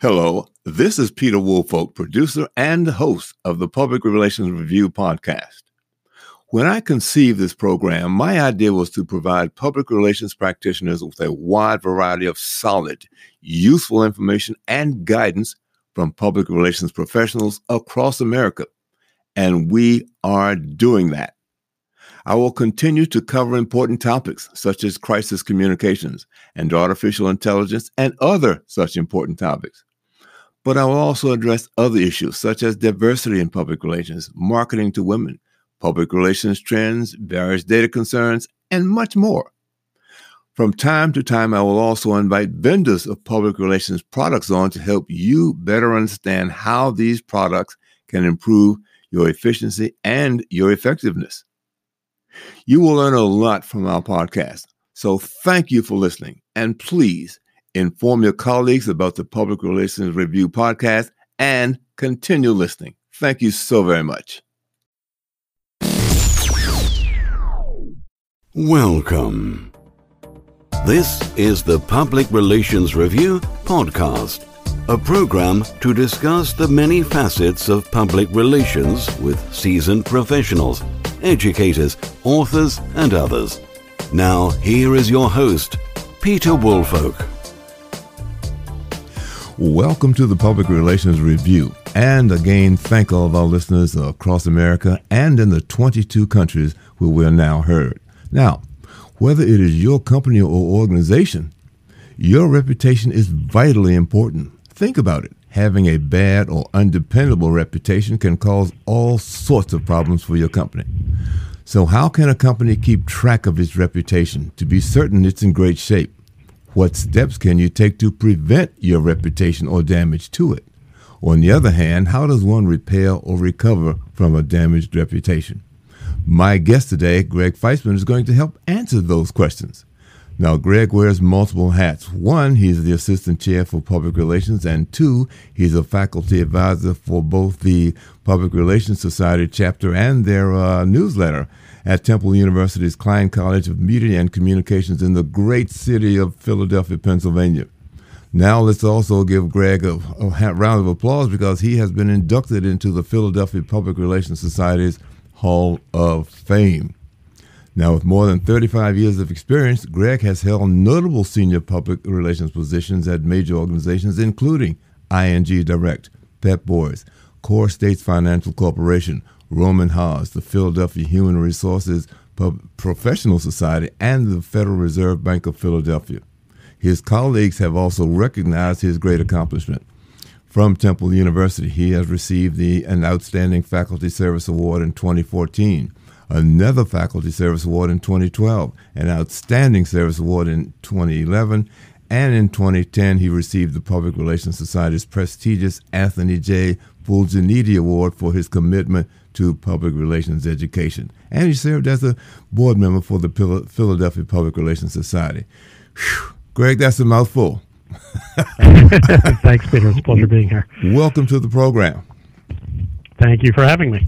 Hello, this is Peter Woolfolk, producer and host of the Public Relations Review podcast. When I conceived this program, my idea was to provide public relations practitioners with a wide variety of solid, useful information and guidance from public relations professionals across America. And we are doing that. I will continue to cover important topics such as crisis communications and artificial intelligence and other such important topics. But I will also address other issues such as diversity in public relations, marketing to women, public relations trends, various data concerns, and much more. From time to time, I will also invite vendors of public relations products on to help you better understand how these products can improve your efficiency and your effectiveness. You will learn a lot from our podcast. So thank you for listening. And please inform your colleagues about the Public Relations Review podcast and continue listening. Thank you so very much. Welcome. This is the Public Relations Review podcast, a program to discuss the many facets of public relations with seasoned professionals, educators, authors, and others. Now, here is your host, Peter Woolfolk. Welcome to the Public Relations Review. And again, thank all of our listeners across America and in the 22 countries where we are now heard. Now, whether it is your company or organization, your reputation is vitally important. Think about it. Having a bad or undependable reputation can cause all sorts of problems for your company. So, how can a company keep track of its reputation to be certain it's in great shape? What steps can you take to prevent your reputation or damage to it? On the other hand, how does one repair or recover from a damaged reputation? My guest today, Greg Feistman, is going to help answer those questions. Now, Greg wears multiple hats. One, he's the assistant chair for public relations, and two, he's a faculty advisor for both the Public Relations Society chapter and their uh, newsletter at Temple University's Klein College of Media and Communications in the great city of Philadelphia, Pennsylvania. Now, let's also give Greg a, a round of applause because he has been inducted into the Philadelphia Public Relations Society's Hall of Fame. Now, with more than 35 years of experience, Greg has held notable senior public relations positions at major organizations, including ING Direct, Pep Boys, CoreStates Financial Corporation, Rohm and Haas, the Philadelphia Human Resources Professional Society, and the Federal Reserve Bank of Philadelphia. His colleagues have also recognized his great accomplishment. From Temple University, he has received the, an Outstanding Faculty Service Award in 2014, another Faculty Service Award in 2012, an Outstanding Service Award in 2011, and in 2010 he received the Public Relations Society's prestigious Anthony J. Fulginiti Award for his commitment to public relations education. And he served as a board member for the Philadelphia Public Relations Society. Whew. Greg, that's a mouthful. Thanks, Peter. It's a pleasure being here. Welcome to the program. Thank you for having me.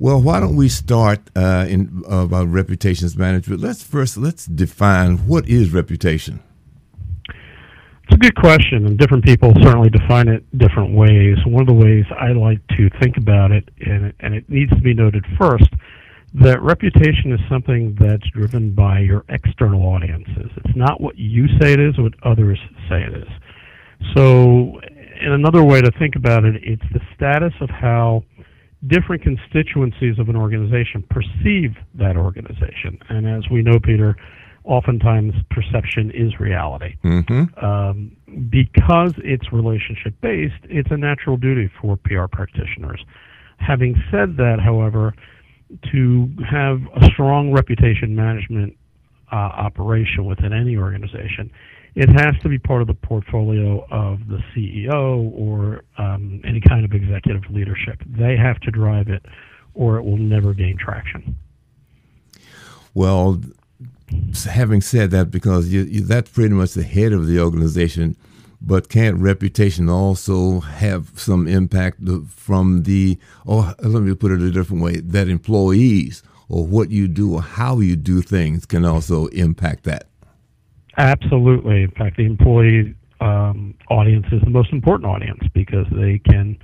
Well, why don't we start uh, in uh, about reputations management? Let's first let's define what is reputation. It's a good question, and different people certainly define it different ways. One of the ways I like to think about it, and, and it needs to be noted first, that reputation is something that's driven by your external audiences. It's not what you say it is, what others say it is. So, in another way to think about it, it's the status of how different constituencies of an organization perceive that organization. And as we know, Peter, oftentimes perception is reality. Mm-hmm. Um, because it's relationship based, it's a natural duty for PR practitioners. Having said that, however, to have a strong reputation management uh, operation within any organization, it has to be part of the portfolio of the CEO or um, any kind of executive leadership. They have to drive it, or it will never gain traction. Well, having said that, because you, you, that's pretty much the head of the organization but can't reputation also have some impact from the, or let me put it a different way, that employees or what you do or how you do things can also impact that? Absolutely. In fact, the employee um, audience is the most important audience because they can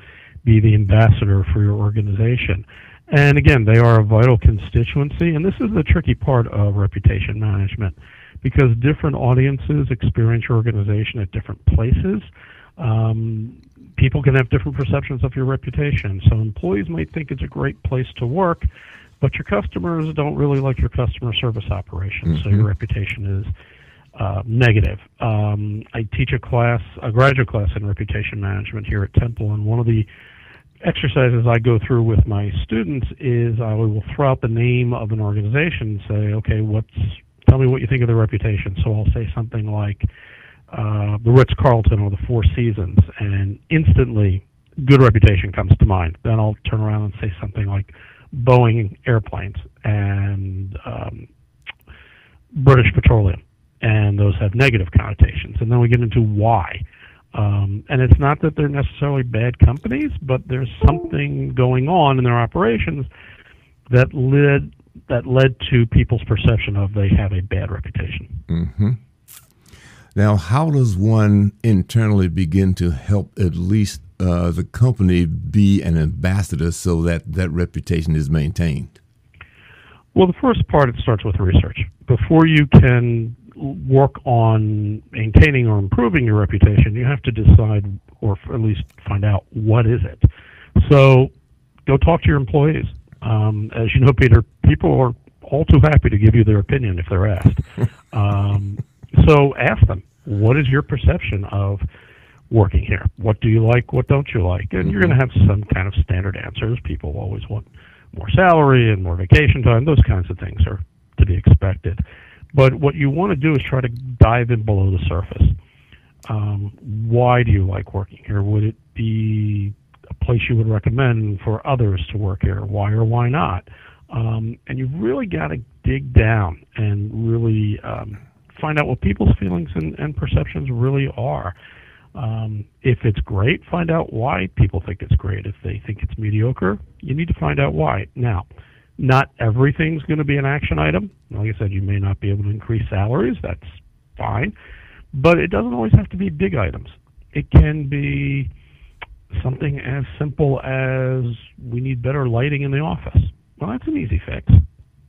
be the ambassador for your organization. And again, they are a vital constituency, and this is the tricky part of reputation management because different audiences experience your organization at different places. Um, people can have different perceptions of your reputation. So employees might think it's a great place to work, but your customers don't really like your customer service operations. Mm-hmm. So your mm-hmm. reputation is uh, negative. Um, I teach a class, a graduate class in reputation management here at Temple, and one of the exercises I go through with my students is I will throw out the name of an organization and say, okay, what's tell me what you think of the reputation. So I'll say something like uh, the Ritz Carlton or the Four Seasons, and instantly good reputation comes to mind. Then I'll turn around and say something like Boeing airplanes and um, British Petroleum, and those have negative connotations. And then we get into why. Um, and it's not that they're necessarily bad companies, but there's something going on in their operations that led that led to people's perception of they have a bad reputation. Mm-hmm. Now, how does one internally begin to help at least uh, the company be an ambassador so that that reputation is maintained? Well, the first part it starts with research. Before you can work on maintaining or improving your reputation, you have to decide or at least find out what is it. So, go talk to your employees. Um, as you know, Peter, people are all too happy to give you their opinion if they're asked. um, so ask them, what is your perception of working here? What do you like? What don't you like? And you're going to have some kind of standard answers. People always want more salary and more vacation time. Those kinds of things are to be expected. But what you want to do is try to dive in below the surface. Um, why do you like working here? Would it be a place you would recommend for others to work here? Why or why not? Um, and you've really got to dig down and really um, find out what people's feelings and, and perceptions really are. Um, if it's great, find out why people think it's great. If they think it's mediocre, you need to find out why. Now, not everything's going to be an action item. Like I said, you may not be able to increase salaries. That's fine. But it doesn't always have to be big items. It can be something as simple as we need better lighting in the office. Well, that's an easy fix,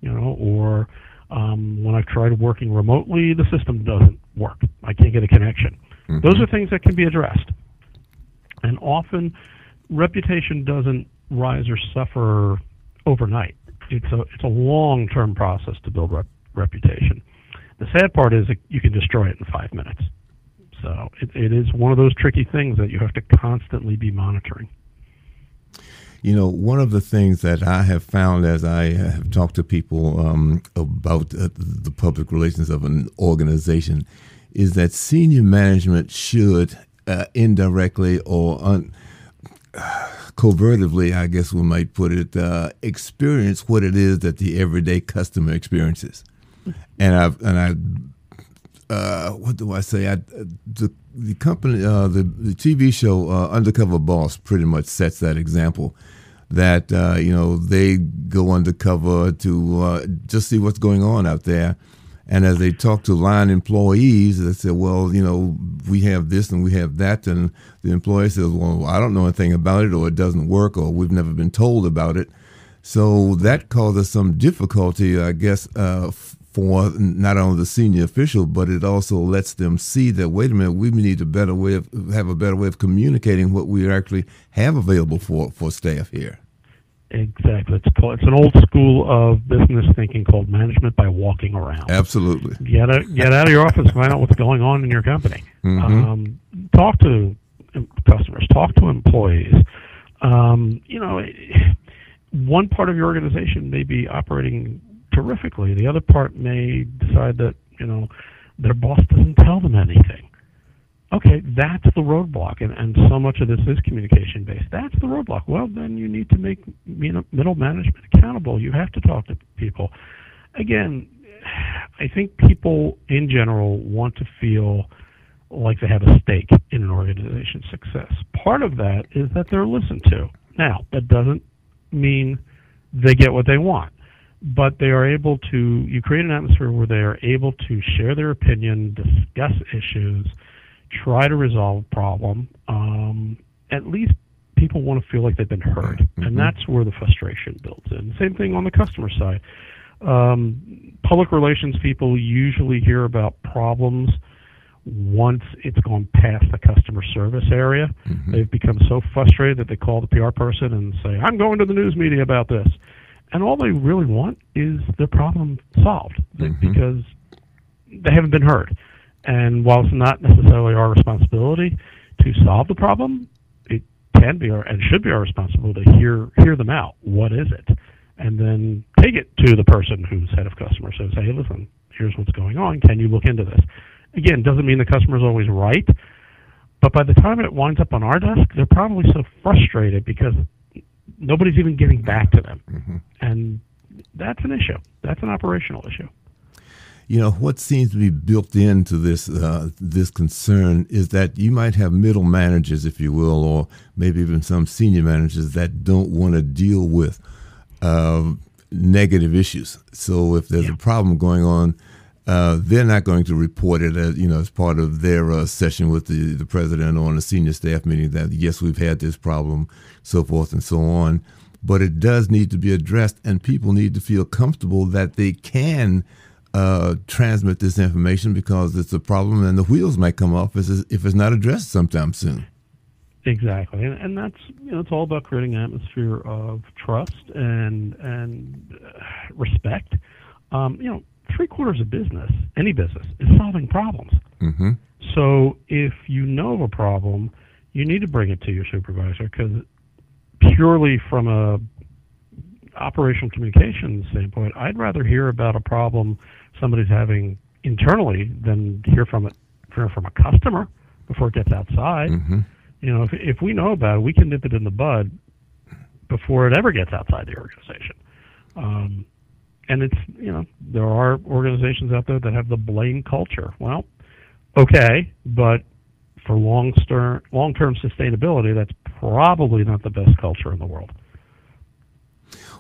you know. Or um, when I've tried working remotely, the system doesn't work. I can't get a connection. Mm-hmm. Those are things that can be addressed. And often, reputation doesn't rise or suffer overnight. It's a it's a long term process to build rep- reputation. The sad part is you can destroy it in five minutes. So it, it is one of those tricky things that you have to constantly be monitoring. You know, one of the things that I have found as I have talked to people um, about uh, the public relations of an organization is that senior management should uh, indirectly or un- covertly, I guess we might put it, uh, experience what it is that the everyday customer experiences. And I and I uh, what do I say? I, the the company, uh, the the TV show uh, Undercover Boss, pretty much sets that example. That uh, you know they go undercover to uh, just see what's going on out there, and as they talk to line employees, they say, "Well, you know, we have this and we have that," and the employee says, "Well, I don't know anything about it, or it doesn't work, or we've never been told about it." So that causes some difficulty, I guess, uh, for not only the senior official, but it also lets them see that wait a minute, we need a better way of have a better way of communicating what we actually have available for for staff here. Exactly. It's called, it's an old school of business thinking called management by walking around. Absolutely. Get out, get out of your office, find out what's going on in your company. Mm-hmm. Um, talk to customers. Talk to employees. Um, you know, one part of your organization may be operating terrifically. The other part may decide that, you know, their boss doesn't tell them anything. Okay, that's the roadblock, and, and so much of this is communication based. That's the roadblock. Well, then you need to make you know, middle management accountable. You have to talk to people. Again, I think people in general want to feel like they have a stake in an organization's success. Part of that is that they're listened to. Now, that doesn't mean they get what they want but they are able to you create an atmosphere where they are able to share their opinion discuss issues try to resolve a problem. Um, at least people want to feel like they've been heard, mm-hmm. and that's where the frustration builds in. Same thing on the customer side. Um, public relations people usually hear about problems once it's gone past the customer service area. Mm-hmm. They've become so frustrated that they call the PR person and say, "I'm going to the news media about this," and all they really want is their problem solved mm-hmm. because they haven't been heard. And while it's not necessarily our responsibility to solve the problem, it can be our and should be our responsibility to hear hear them out. What is it? And then take it to the person who's head of customer service. Say, hey, listen, here's what's going on. Can you look into this? Again, doesn't mean the customer's always right, but by the time it winds up on our desk, they're probably so frustrated because nobody's even getting back to them, mm-hmm. and that's an issue. That's an operational issue you know what seems to be built into this uh, this concern is that you might have middle managers, if you will, or maybe even some senior managers that don't want to deal with uh, negative issues. So if there's yeah. a problem going on, uh, they're not going to report it as you know as part of their uh, session with the, the president or on a senior staff meeting that yes we've had this problem, so forth and so on. But it does need to be addressed, and people need to feel comfortable that they can uh, transmit this information because it's a problem and the wheels might come off if it's not addressed sometime soon. Exactly, and, and that's you know it's all about creating an atmosphere of trust and and uh, respect. Um, you know, three quarters of business, any business, is solving problems. Mm-hmm. So if you know of a problem, you need to bring it to your supervisor because purely from a operational communication standpoint, I'd rather hear about a problem somebody's having internally than hear from it hear from a customer before it gets outside. Mm-hmm. You know, if if we know about it, we can nip it in the bud before it ever gets outside the organization. Um, and it's you know there are organizations out there that have the blame culture. Well, okay, but for long term long term sustainability, that's probably not the best culture in the world.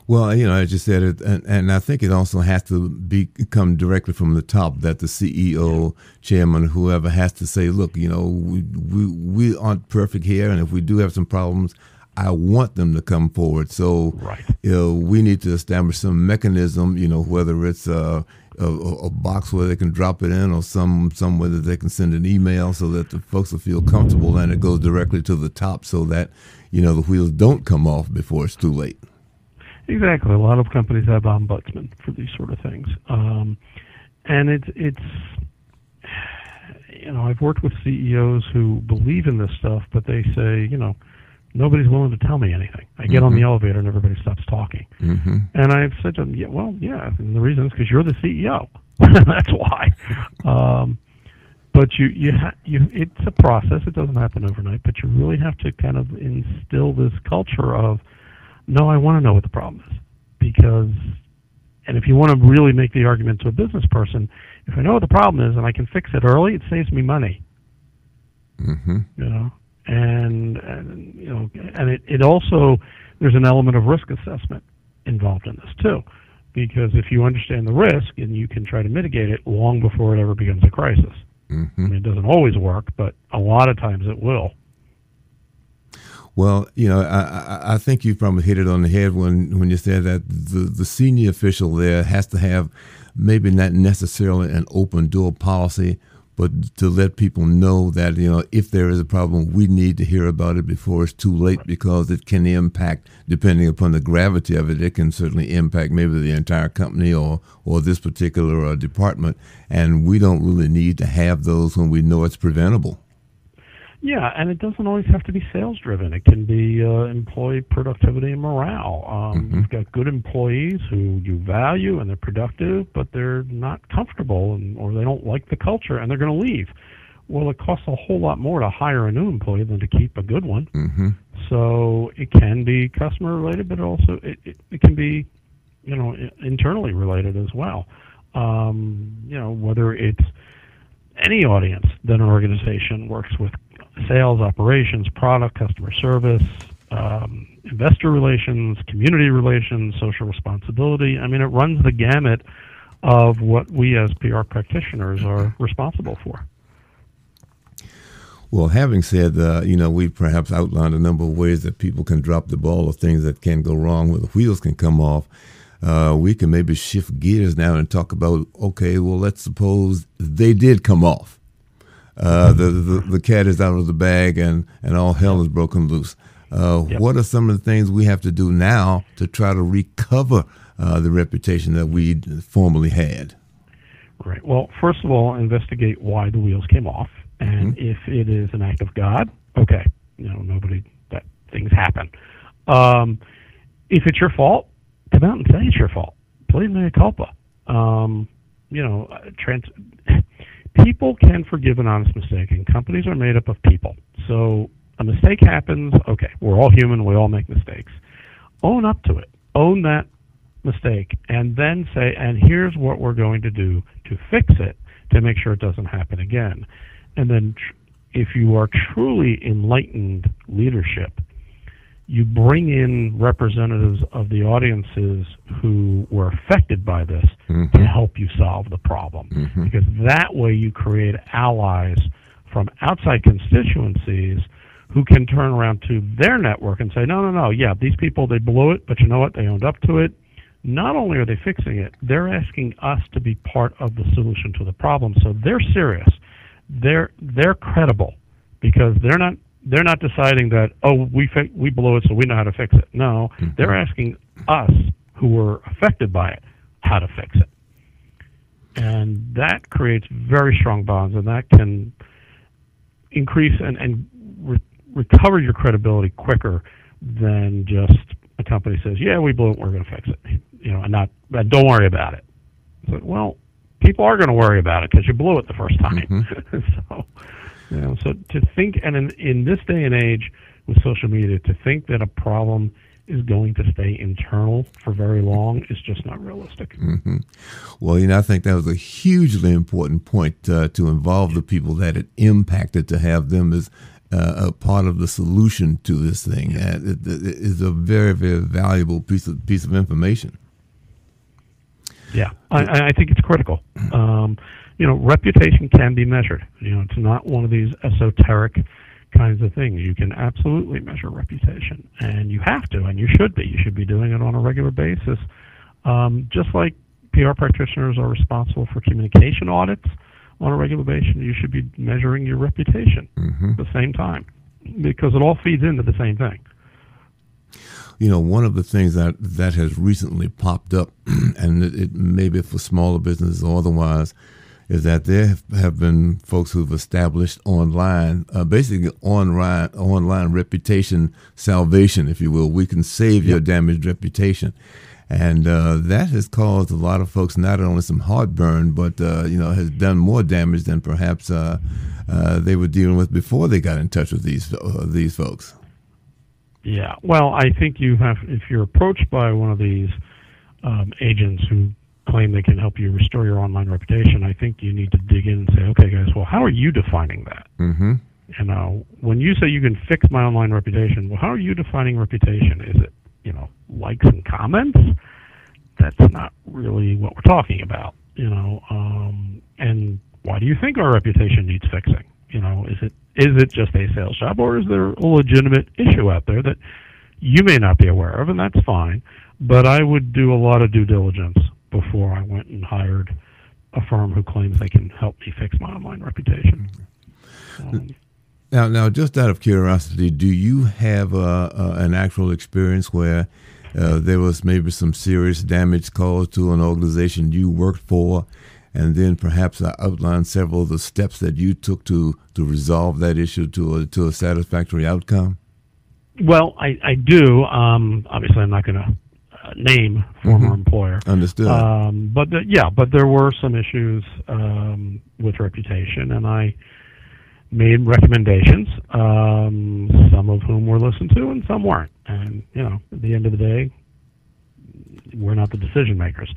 Well, you know, I just said it, and, and I think it also has to be come directly from the top that the CEO, chairman, whoever has to say, look, you know, we, we, we aren't perfect here, and if we do have some problems, I want them to come forward. So, right. you know, we need to establish some mechanism, you know, whether it's a, a, a, box where they can drop it in or some somewhere that they can send an email so that the folks will feel comfortable and it goes directly to the top so that, you know, the wheels don't come off before it's too late. Exactly. A lot of companies have ombudsmen for these sort of things, um, and it's it's you know I've worked with CEOs who believe in this stuff, but they say you know nobody's willing to tell me anything. I get mm-hmm. on the mm-hmm. elevator and everybody stops talking, mm-hmm. and I've said to them, yeah, well, yeah, and the reason is because you're the CEO. That's why. Um, but you you ha- you it's a process. It doesn't happen overnight, but you really have to kind of instill this culture of no, I want to know what the problem is because, and if you want to really make the argument to a business person, if I know what the problem is and I can fix it early, it saves me money. Mm-hmm. You know, and, and you know, and it, it also there's an element of risk assessment involved in this too, because if you understand the risk and you can try to mitigate it long before it ever becomes a crisis. Mm-hmm. I mean, it doesn't always work, but a lot of times it will. Well, you know, I, I think you probably hit it on the head when, when you said that the, the senior official there has to have maybe not necessarily an open door policy, but to let people know that, you know, if there is a problem, we need to hear about it before it's too late because it can impact, depending upon the gravity of it, it can certainly impact maybe the entire company or, or this particular uh, department. And we don't really need to have those when we know it's preventable. Yeah, and it doesn't always have to be sales driven. It can be uh, employee productivity and morale. Um, mm-hmm. You've got good employees who you value and they're productive, but they're not comfortable and, or they don't like the culture and they're going to leave. Well, it costs a whole lot more to hire a new employee than to keep a good one. Mm-hmm. So it can be customer related, but also it, it, it can be, you know, internally related as well. Um, you know, whether it's any audience that an organization works with sales, operations, product, customer service, um, investor relations, community relations, social responsibility. I mean, it runs the gamut of what we as PR practitioners are responsible for. Well, having said, uh, you know, we've perhaps outlined a number of ways that people can drop the ball or things that can go wrong where the wheels can come off. Uh, we can maybe shift gears now and talk about okay, well, let's suppose they did come off. Uh, the, the, the cat is out of the bag and, and all hell is broken loose. Uh, yep. What are some of the things we have to do now to try to recover uh, the reputation that we formerly had? Right. Well, first of all, investigate why the wheels came off, and mm-hmm. if it is an act of God, okay, you know, nobody that things happen. Um, if it's your fault, come out and say it's your fault. Plead mea culpa. Um, you know, trans- people can forgive an honest mistake, and companies are made up of people. So a mistake happens. Okay, we're all human. We all make mistakes. Own up to it. Own that mistake, and then say, and here's what we're going to do to fix it to make sure it doesn't happen again. And then, tr- if you are truly enlightened leadership, you bring in representatives of the audiences who were affected by this mm-hmm. to help you solve the problem. Mm-hmm. Because that way you create allies from outside constituencies who can turn around to their network and say, no, no, no, yeah, these people, they blew it, but you know what? They owned up to it. Not only are they fixing it, they're asking us to be part of the solution to the problem. So they're serious. They're they're credible because they're not they're not deciding that oh we fi- we blew it so we know how to fix it. No, mm-hmm. they're asking us who were affected by it how to fix it, and that creates very strong bonds, and that can increase and and re- recover your credibility quicker than just a company says, "Yeah, we blew it. We're going to fix it," you know, and not, don't worry about it. So, well, people are going to worry about it because you blew it the first time. Mm-hmm. so, you know, so to think, and in, in this day and age with social media, to think that a problem is going to stay internal for very long is just not realistic. Mm-hmm. Well, you know, I think that was a hugely important point uh, to involve the people that it impacted to have them as uh, a part of the solution to this thing. Uh, it, it is a very, very valuable piece of piece of information. Yeah, I, I think it's critical. Um, you know, reputation can be measured. You know, it's not one of these esoteric kinds of things. You can absolutely measure reputation, and you have to, and you should be. You should be doing it on a regular basis. Um, just like PR practitioners are responsible for communication audits on a regular basis, you should be measuring your reputation mm-hmm. at the same time because it all feeds into the same thing. You know, one of the things that that has recently popped up, and it, it maybe for smaller businesses or otherwise, is that there have been folks who've established online, uh, basically online online reputation salvation, if you will. We can save yep. your damaged reputation, and uh, that has caused a lot of folks not only some heartburn, but uh, you know has done more damage than perhaps uh, uh, they were dealing with before they got in touch with these uh, these folks. Yeah, well, I think you have if you're approached by one of these um, agents who claim they can help you restore your online reputation, I think you need to dig in and say, okay, guys, well, how are you defining that? Mm-hmm. You know, when you say you can fix my online reputation, well, how are you defining reputation? Is it you know likes and comments, that's not really what we're talking about. You know, um, and why do you think our reputation needs fixing? You know, is it is it just a sales job, or is there a legitimate issue out there that you may not be aware of, and that's fine. But I would do a lot of due diligence before I went and hired a firm who claims they can help me fix my online reputation. Um, now, now, just out of curiosity, do you have uh, uh, an actual experience where uh, there was maybe some serious damage caused to an organization you worked for, and then perhaps I outlined several of the steps that you took to to resolve that issue to a, to a satisfactory outcome? Well, I, I do. Um, obviously, I'm not going to uh, name former mm-hmm. employer. Understood. Um, but the, yeah, but there were some issues um, with reputation, and I made recommendations, um, some of whom were listened to and some weren't. And, you know, at the end of the day, we're not the decision makers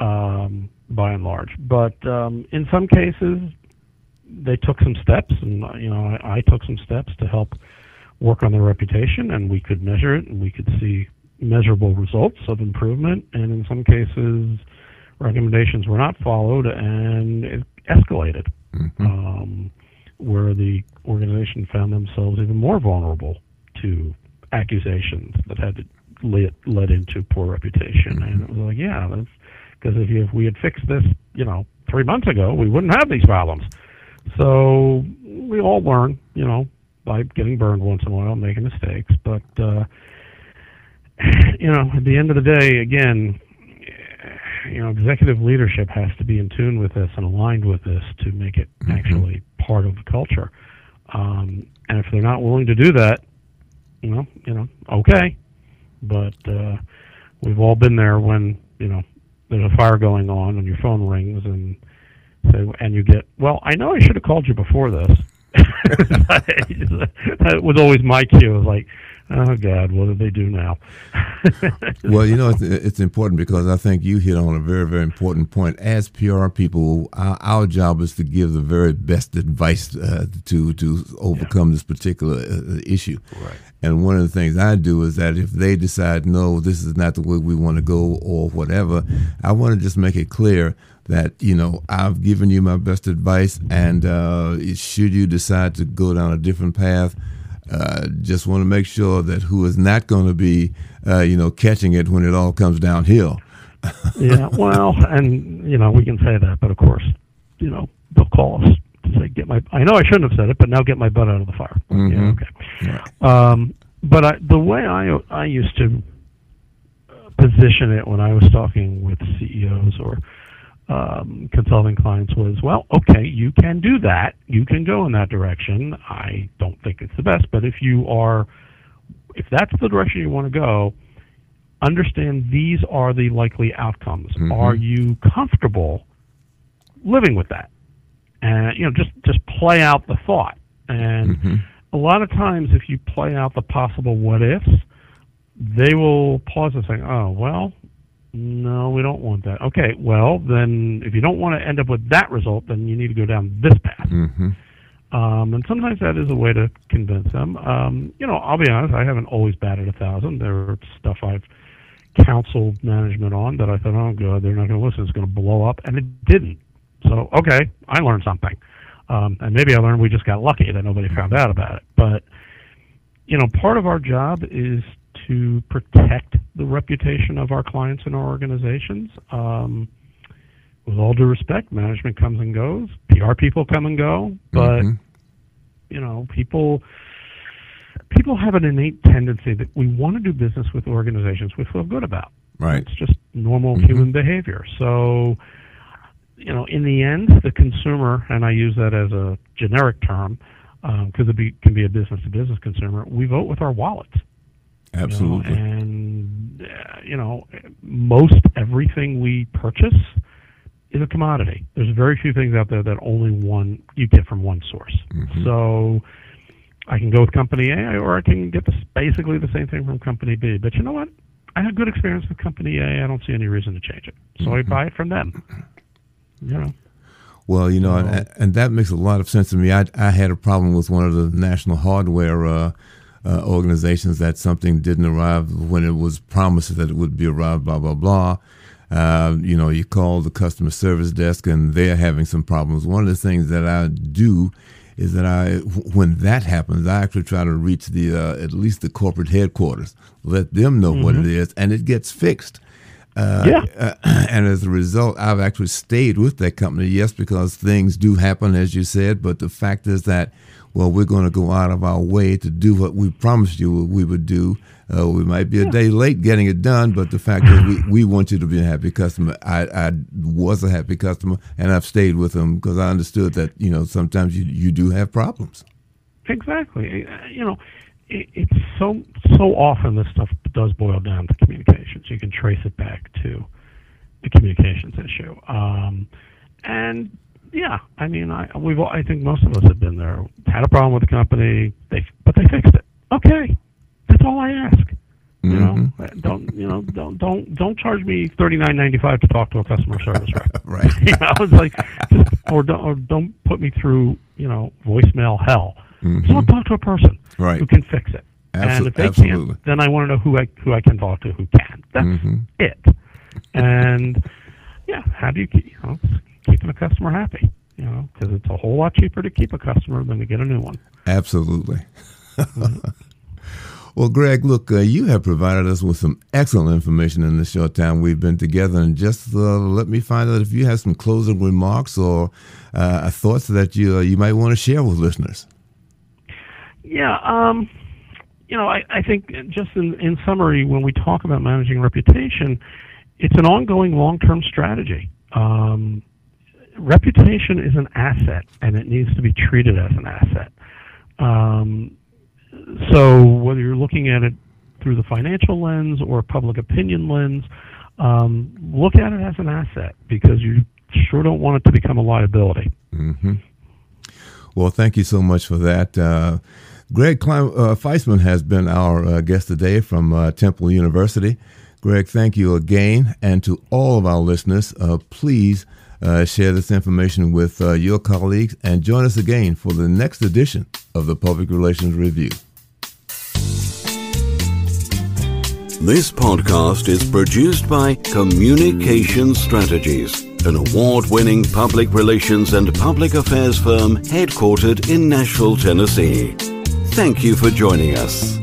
um, by and large. But um, in some cases, they took some steps, and, you know, I, I took some steps to help work on their reputation, and we could measure it, and we could see measurable results of improvement. And in some cases, recommendations were not followed, and it escalated. Mm-hmm. Um, where the organization found themselves even more vulnerable to accusations that had led, led into poor reputation. And it was like, yeah, that's because if, if we had fixed this, you know, three months ago, we wouldn't have these problems. So we all learn, you know, by getting burned once in a while, making mistakes. But uh, you know, at the end of the day, again, you know, executive leadership has to be in tune with this and aligned with this to make it mm-hmm. actually part of the culture. Um, and if they're not willing to do that, well, you know, okay. But uh, we've all been there when you know there's a fire going on and your phone rings and say, and you get, well, I know I should have called you before this. that was always my cue. Like, oh God, what do they do now? well, you know, it's, it's, important because I think you hit on a very, very important point. As PR people, our, our job is to give the very best advice uh, to to overcome yeah. this particular uh, issue. Right. And one of the things I do is that if they decide no, this is not the way we want to go or whatever, I want to just make it clear that you know I've given you my best advice, and uh, should you decide to go down a different path, uh, just want to make sure that who is not going to be, uh, you know, catching it when it all comes downhill. yeah, well, and you know we can say that, but of course, you know they'll call us to say, "Get my." I know I shouldn't have said it, but now get my butt out of the fire. Mm-hmm. Yeah, okay. Yeah. Um, but I, the way I I used to position it when I was talking with CEOs or um, consulting clients was, well, okay, you can do that. You can go in that direction. I don't think it's the best, but if you are, if that's the direction you want to go, understand these are the likely outcomes. Mm-hmm. Are you comfortable living with that? And you know, just just play out the thought. And mm-hmm. a lot of times, if you play out the possible what ifs, they will pause and say, "Oh, well, no, we don't want that. Okay, well, then if you don't want to end up with that result, then you need to go down this path. Mm-hmm. Um, and sometimes that is a way to convince them. Um, you know, I'll be honest, I haven't always batted a thousand. There are stuff I've counseled management on that I thought, oh, God, they're not going to listen. It's going to blow up. And it didn't. So, okay, I learned something. Um, and maybe I learned we just got lucky that nobody found out about it. But, you know, part of our job is to protect the reputation of our clients and our organizations. Um, with all due respect, management comes and goes, PR people come and go, but mm-hmm. you know, people people have an innate tendency that we want to do business with organizations we feel good about. Right. It's just normal mm-hmm. human behavior. So, you know, in the end, the consumer, and I use that as a generic term because um, it can be a business to business consumer, we vote with our wallets. Absolutely. You know, and uh, you know, most everything we purchase is a commodity. There's very few things out there that only one you get from one source. Mm-hmm. So I can go with company A, or I can get this, basically the same thing from company B. But you know what? I had good experience with company A. I don't see any reason to change it, so mm-hmm. I buy it from them. You know. Well, you know, and, and, that makes a lot of sense to me. I, I had a problem with one of the national hardware uh, uh, organizations that something didn't arrive when it was promised that it would be arrived, blah, blah, blah. Uh, you know, you call the customer service desk and they're having some problems. One of the things that I do is that I, when that happens, I actually try to reach the uh, at least the corporate headquarters, let them know mm-hmm. what it is, and it gets fixed. Uh, yeah. Uh, and as a result, I've actually stayed with that company. Yes, because things do happen, as you said, but the fact is that well, we're going to go out of our way to do what we promised you we would do. Uh, we might be a day late getting it done, but the fact is, we, we want you to be a happy customer. I, I was a happy customer, and I've stayed with them because I understood that you know sometimes you you do have problems. Exactly. You know, it, it's so so often this stuff does boil down to communications. You can trace it back to the communications issue, um, and yeah, I mean, I we've I think most of us have been there. Had a problem with the company, they but they fixed it. Okay, that's all I ask. You mm-hmm. know, don't you know? Don't don't don't charge me thirty nine ninety five to talk to a customer service rep. right. you know, it's like, just, or don't or don't put me through you know voicemail hell. Mm-hmm. So I'll talk to a person right. who can fix it. Absol- and if they absolutely. can't, then I want to know who I who I can talk to who can. That's mm-hmm. it. And yeah, how do you keep you know keeping the customer happy? you know, because it's a whole lot cheaper to keep a customer than to get a new one. Absolutely. well, Greg, look, uh, you have provided us with some excellent information in the short time we've been together, and just uh, let me find out if you have some closing remarks or uh, thoughts that you uh, you might want to share with listeners. Yeah. Um, you know, I, I think just in, in summary, when we talk about managing reputation, it's an ongoing long-term strategy. Um, reputation is an asset, and it needs to be treated as an asset. Um, so whether you're looking at it through the financial lens or public opinion lens, um, look at it as an asset because you sure don't want it to become a liability. Mm-hmm. Well, thank you so much for that. Uh, Greg Klein, uh, Feistman has been our uh, guest today from uh, Temple University. Greg, thank you again. And to all of our listeners, uh, please uh, share this information with uh, your colleagues, and join us again for the next edition of the Public Relations Review. This podcast is produced by Communication Strategies, an award winning public relations and public affairs firm headquartered in Nashville, Tennessee. Thank you for joining us.